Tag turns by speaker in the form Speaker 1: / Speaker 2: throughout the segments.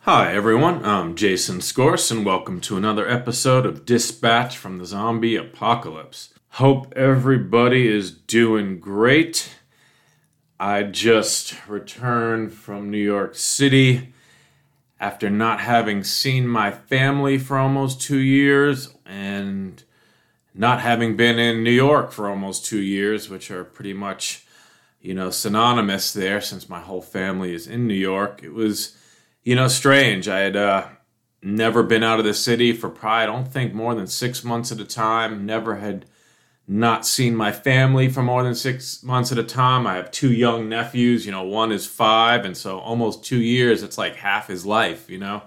Speaker 1: Hi, everyone. I'm Jason Scorse, and welcome to another episode of Dispatch from the Zombie Apocalypse. Hope everybody is doing great. I just returned from New York City after not having seen my family for almost two years and not having been in New York for almost two years, which are pretty much, you know, synonymous there since my whole family is in New York. It was you know, strange. I had uh, never been out of the city for probably, I don't think, more than six months at a time. Never had not seen my family for more than six months at a time. I have two young nephews. You know, one is five, and so almost two years. It's like half his life. You know,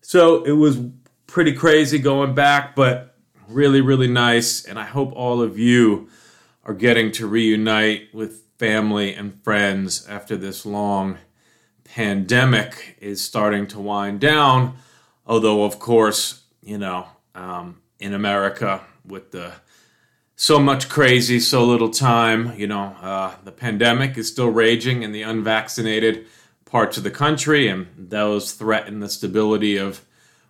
Speaker 1: so it was pretty crazy going back, but really, really nice. And I hope all of you are getting to reunite with family and friends after this long pandemic is starting to wind down. Although, of course, you know, um, in America with the so much crazy, so little time, you know, uh, the pandemic is still raging in the unvaccinated parts of the country, and those threaten the stability of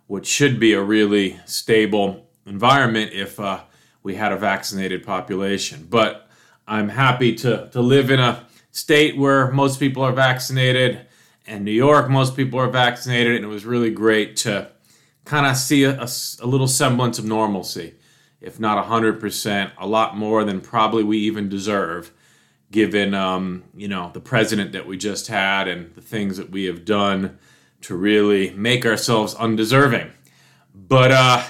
Speaker 1: what should be a really stable environment if uh, we had a vaccinated population. But I'm happy to, to live in a state where most people are vaccinated and New York, most people are vaccinated, and it was really great to kind of see a, a, a, little semblance of normalcy, if not 100%, a lot more than probably we even deserve, given, um, you know, the president that we just had and the things that we have done to really make ourselves undeserving. But, uh,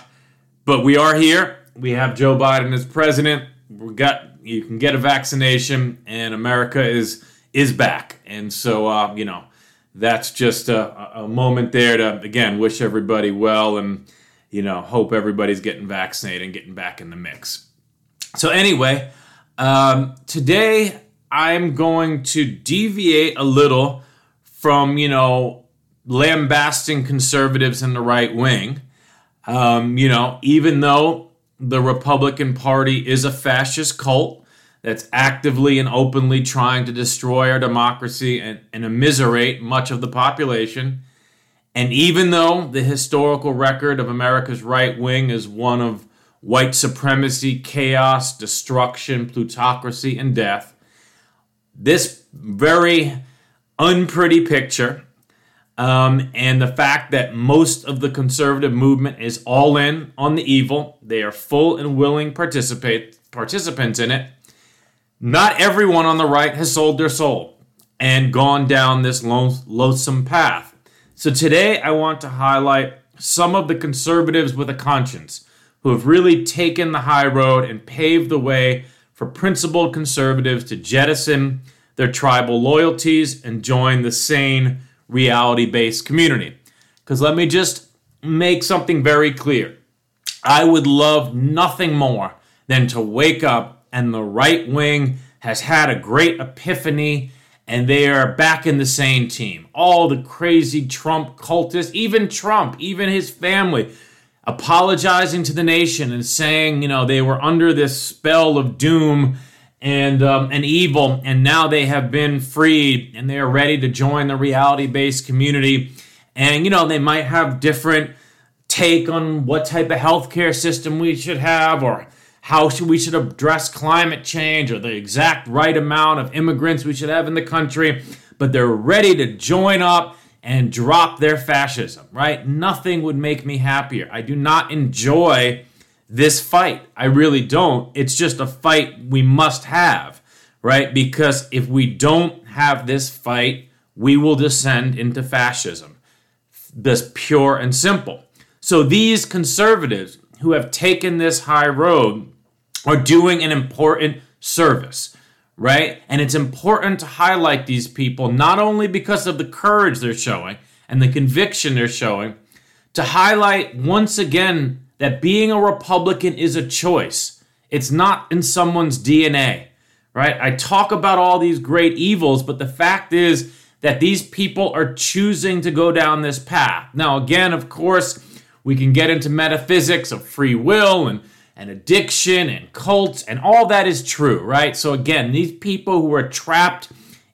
Speaker 1: but we are here. We have Joe Biden as president. We got you can get a vaccination, and America is is back. And so, uh, you know, that's just a, a moment there to again wish everybody well and you know hope everybody's getting vaccinated and getting back in the mix. So anyway, um, today I'm going to deviate a little from you know lambasting conservatives in the right wing. Um, you know, even though the Republican Party is a fascist cult, that's actively and openly trying to destroy our democracy and, and immiserate much of the population. And even though the historical record of America's right wing is one of white supremacy, chaos, destruction, plutocracy, and death, this very unpretty picture um, and the fact that most of the conservative movement is all in on the evil, they are full and willing participate participants in it not everyone on the right has sold their soul and gone down this loathsome path. So today I want to highlight some of the conservatives with a conscience who have really taken the high road and paved the way for principled conservatives to jettison their tribal loyalties and join the sane, reality based community. Because let me just make something very clear. I would love nothing more than to wake up and the right wing has had a great epiphany and they are back in the same team. All the crazy Trump cultists, even Trump, even his family, apologizing to the nation and saying, you know, they were under this spell of doom and um, and evil, and now they have been freed and they are ready to join the reality-based community. And you know, they might have different take on what type of healthcare system we should have, or how we should address climate change or the exact right amount of immigrants we should have in the country, but they're ready to join up and drop their fascism, right? Nothing would make me happier. I do not enjoy this fight. I really don't. It's just a fight we must have, right? Because if we don't have this fight, we will descend into fascism. This pure and simple. So these conservatives who have taken this high road are doing an important service, right? And it's important to highlight these people not only because of the courage they're showing and the conviction they're showing, to highlight once again that being a Republican is a choice. It's not in someone's DNA, right? I talk about all these great evils, but the fact is that these people are choosing to go down this path. Now, again, of course, we can get into metaphysics of free will and, and addiction and cults, and all that is true, right? So, again, these people who are trapped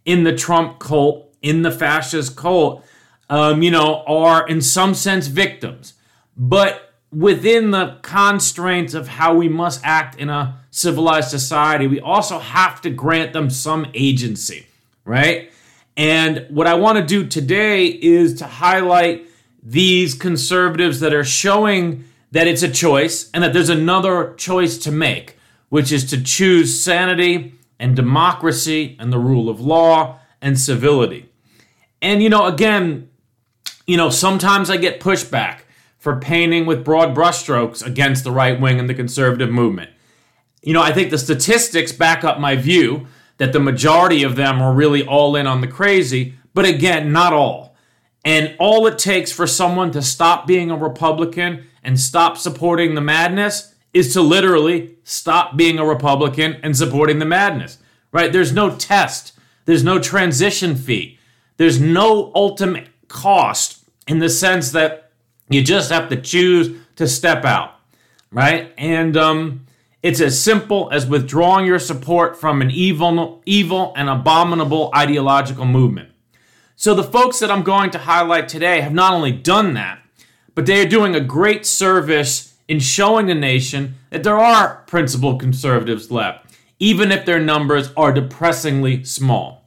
Speaker 1: in the Trump cult, in the fascist cult, um, you know, are in some sense victims. But within the constraints of how we must act in a civilized society, we also have to grant them some agency, right? And what I want to do today is to highlight these conservatives that are showing that it's a choice and that there's another choice to make, which is to choose sanity and democracy and the rule of law and civility. And, you know, again, you know, sometimes I get pushback for painting with broad brushstrokes against the right wing and the conservative movement. You know, I think the statistics back up my view that the majority of them are really all in on the crazy, but again, not all. And all it takes for someone to stop being a Republican and stop supporting the madness is to literally stop being a Republican and supporting the madness, right? There's no test, there's no transition fee, there's no ultimate cost in the sense that you just have to choose to step out, right? And um, it's as simple as withdrawing your support from an evil, evil and abominable ideological movement. So the folks that I'm going to highlight today have not only done that, but they are doing a great service in showing the nation that there are principled conservatives left, even if their numbers are depressingly small.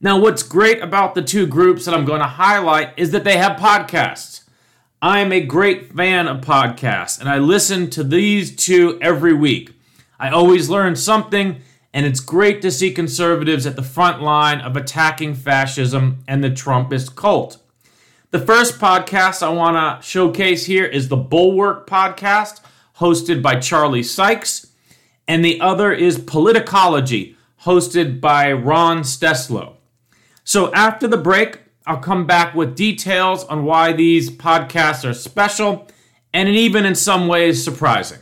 Speaker 1: Now, what's great about the two groups that I'm going to highlight is that they have podcasts. I'm a great fan of podcasts, and I listen to these two every week. I always learn something, and it's great to see conservatives at the front line of attacking fascism and the Trumpist cult. The first podcast I want to showcase here is the Bulwark podcast, hosted by Charlie Sykes, and the other is Politicology, hosted by Ron Steslow. So after the break, I'll come back with details on why these podcasts are special and even in some ways surprising.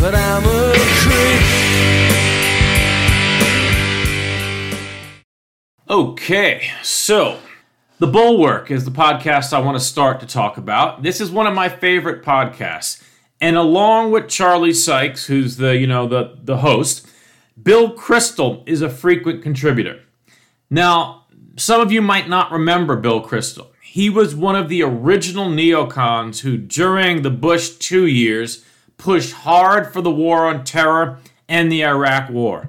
Speaker 1: But I'm a creep. Okay, so The Bulwark is the podcast I want to start to talk about. This is one of my favorite podcasts. And along with Charlie Sykes, who's the, you know, the the host, Bill Kristol is a frequent contributor. Now, some of you might not remember Bill Kristol. He was one of the original neocons who, during the Bush two years, pushed hard for the war on terror and the Iraq War.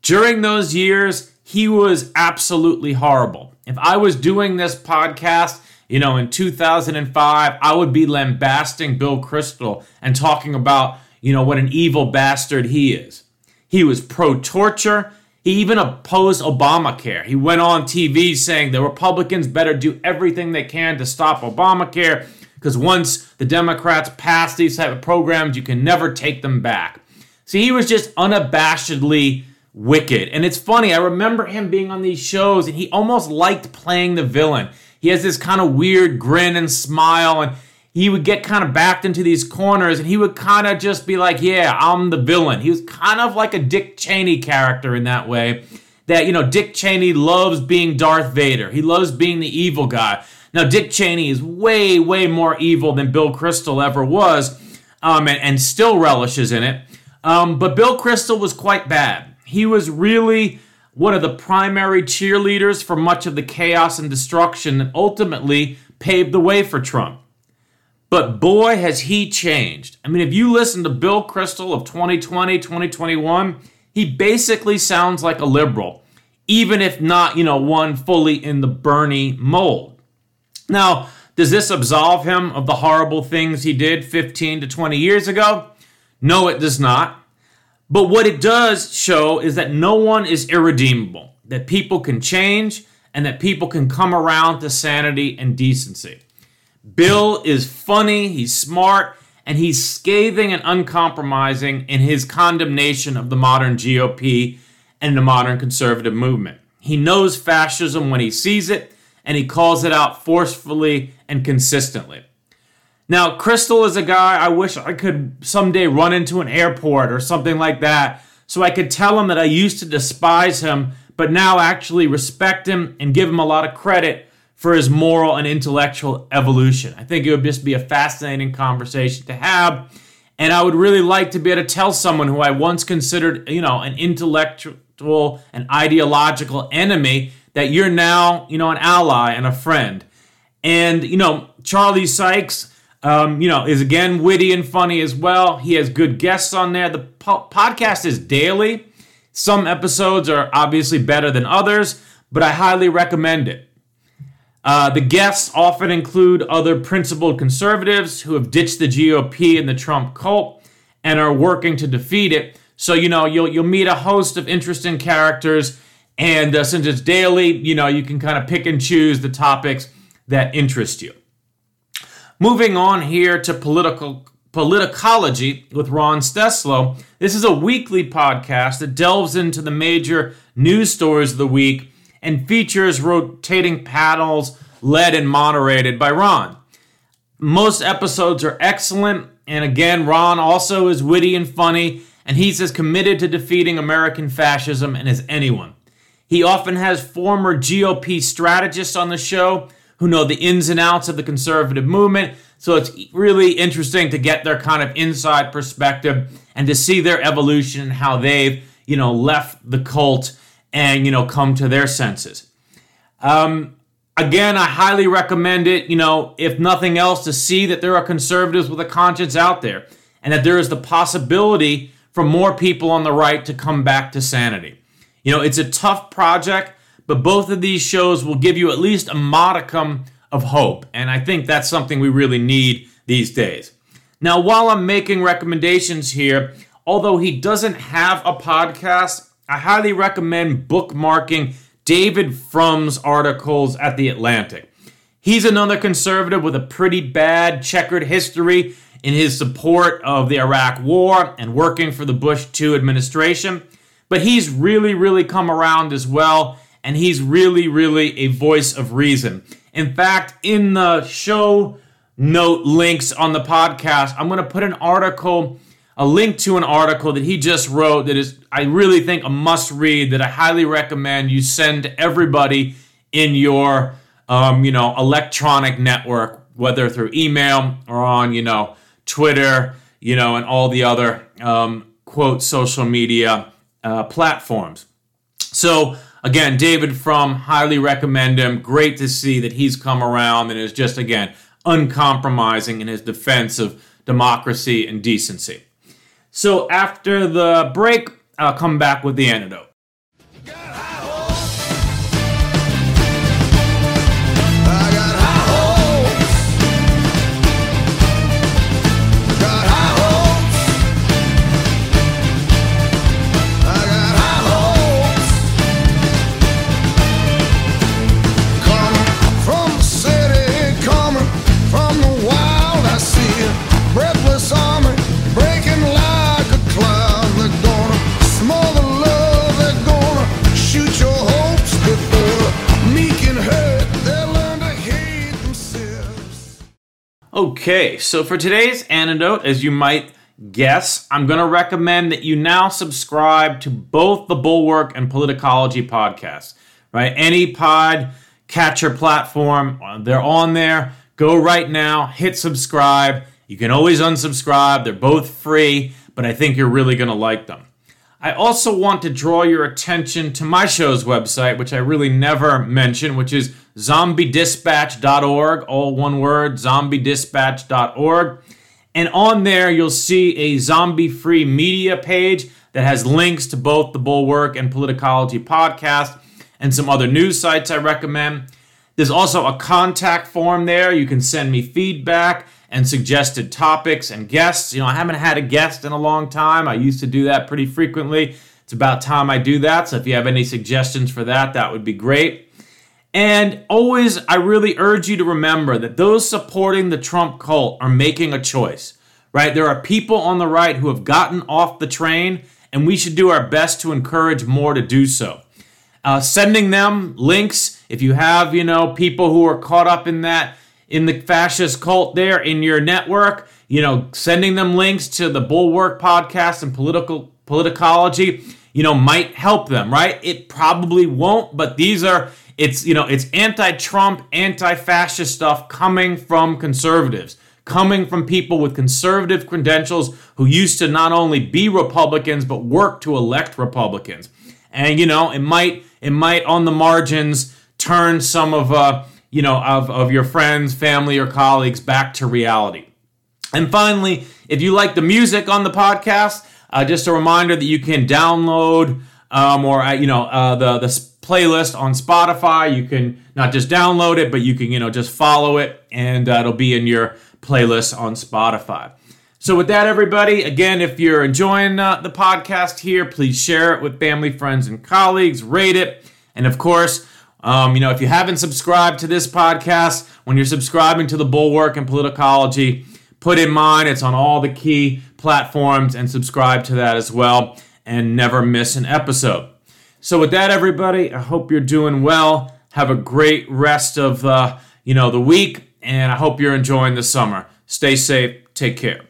Speaker 1: During those years, he was absolutely horrible. If I was doing this podcast, you know, in 2005, I would be lambasting Bill Kristol and talking about, you know, what an evil bastard he is. He was pro torture. He even opposed Obamacare. He went on TV saying the Republicans better do everything they can to stop Obamacare because once the Democrats pass these type of programs, you can never take them back. See, he was just unabashedly wicked. And it's funny, I remember him being on these shows and he almost liked playing the villain. He has this kind of weird grin and smile and he would get kind of backed into these corners and he would kind of just be like, Yeah, I'm the villain. He was kind of like a Dick Cheney character in that way. That, you know, Dick Cheney loves being Darth Vader, he loves being the evil guy. Now, Dick Cheney is way, way more evil than Bill Kristol ever was um, and, and, still relishes in it. Um, but Bill Kristol was quite bad. He was really one of the primary cheerleaders for much of the chaos and destruction that ultimately paved the way for Trump. But boy, has he changed. I mean, if you listen to Bill Kristol of 2020, 2021, he basically sounds like a liberal, even if not, you know, one fully in the Bernie mold. Now, does this absolve him of the horrible things he did 15 to 20 years ago? No, it does not. But what it does show is that no one is irredeemable, that people can change, and that people can come around to sanity and decency. Bill is funny, he's smart, and he's scathing and uncompromising in his condemnation of the modern GOP and the modern conservative movement. He knows fascism when he sees it, and he calls it out forcefully and consistently. Now, Kristol is a guy I wish I could someday run into an airport or something like that so I could tell him that I used to despise him, but now actually respect him and give him a lot of credit for his moral and intellectual evolution. I think it would just be a fascinating conversation to have. And I would really like to be able to tell someone who I once considered, you know, an intellectual and ideological enemy that you're now, you know, an ally and a friend. And, you know, Charlie Sykes, um, you know, is again witty and funny as well. He has good guests on there. The po- podcast is daily. Some episodes are obviously better than others, but I highly recommend it. Uh, the guests often include other principled conservatives who have ditched the GOP and the Trump cult and are working to defeat it. So, you know, you'll, you'll meet a host of interesting characters and uh, since it's daily, you know, you can kind of pick and choose the topics that interest you. Moving on here to political politicology with Ron Steslow. This is a weekly podcast that delves into the major news stories of the week and features rotating panels led and moderated by Ron. Most episodes are excellent, and again, Ron also is witty and funny, and he's as committed to defeating American fascism and as anyone. He often has former GOP strategists on the show who know the ins and outs of the conservative movement. So it's really interesting to get their kind of inside perspective and to see their evolution and how they've, you know, left the cult and, you know, come to their senses. Um, again, I highly recommend it, you know, if nothing else, to see that there are conservatives with a conscience out there and that there is the possibility for more people on the right to come back to sanity. You know, it's a tough project, but both of these shows will give you at least a modicum of hope. And I think that's something we really need these days. Now, while I'm making recommendations here, although he doesn't have a podcast, I highly recommend bookmarking David Frum's articles at The Atlantic. He's another conservative with a pretty bad checkered history in his support of the Iraq War and working for the Bush II administration. But he's really, really come around as well, and he's really, really a voice of reason. In fact, in the show note links on the podcast, I'm going to put an article, a link to an article that he just wrote that is, I really think, a must read that I highly recommend you send to everybody in your, um, you know, electronic network, whether through email or on, you know, Twitter, you know, and all the other um, quote social media uh, platforms. So, again, David Frum, highly recommend him. Great to see that he's come around and is just, again, uncompromising in his defense of democracy and decency. So, after the break, I'll come back with the antidote. Okay, so for today's antidote, as you might guess, I'm going to recommend that you now subscribe to both the Bulwark and Politicology podcasts. Right, any pod catcher platform, uh, they're on there. Go right now, hit subscribe. You can always unsubscribe. They're both free, but I think you're really going to like them. I also want to draw your attention to my show's website, which I really never mention, which is zombiedispatch.org, all one word, zombiedispatch.org. And on there, you'll see a zombie free media page that has links to both the Bulwark and Politicology podcast and some other news sites I recommend. There's also a contact form there. You can send me feedback and suggested topics and guests. You know, I haven't had a guest in a long time. I used to do that pretty frequently. It's about time I do that. So if you have any suggestions for that, that would be great. And always, I really urge you to remember that those supporting the Trump cult are making a choice, right? There are people on the right who have gotten off the train, and we should do our best to encourage more to do so. Uh, sending them links if you have, you know, people who are caught up in that in the fascist cult there in your network, you know, sending them links to the Bulwark podcast and political politicology, you know, might help them, right? It probably won't, but these are it's, you know, it's anti-Trump, anti-fascist stuff coming from conservatives, coming from people with conservative credentials who used to not only be Republicans but work to elect Republicans. And you know, it might it might on the margins turn some of uh you know, of, of your friends, family, or colleagues back to reality. And finally, if you like the music on the podcast, uh, just a reminder that you can download um, or uh, you know uh, the the playlist on Spotify. You can not just download it, but you can you know just follow it, and uh, it'll be in your playlist on Spotify. So with that, everybody, again, if you're enjoying uh, the podcast here, please share it with family, friends, and colleagues. Rate it, and of course. Um, you know, if you haven't subscribed to this podcast, when you're subscribing to the Bulwark and Politicology, put in mind it's on all the key platforms and subscribe to that as well and never miss an episode. So with that, everybody, I hope you're doing well. Have a great rest of uh, you know, the week, and I hope you're enjoying the summer. Stay safe. Take care.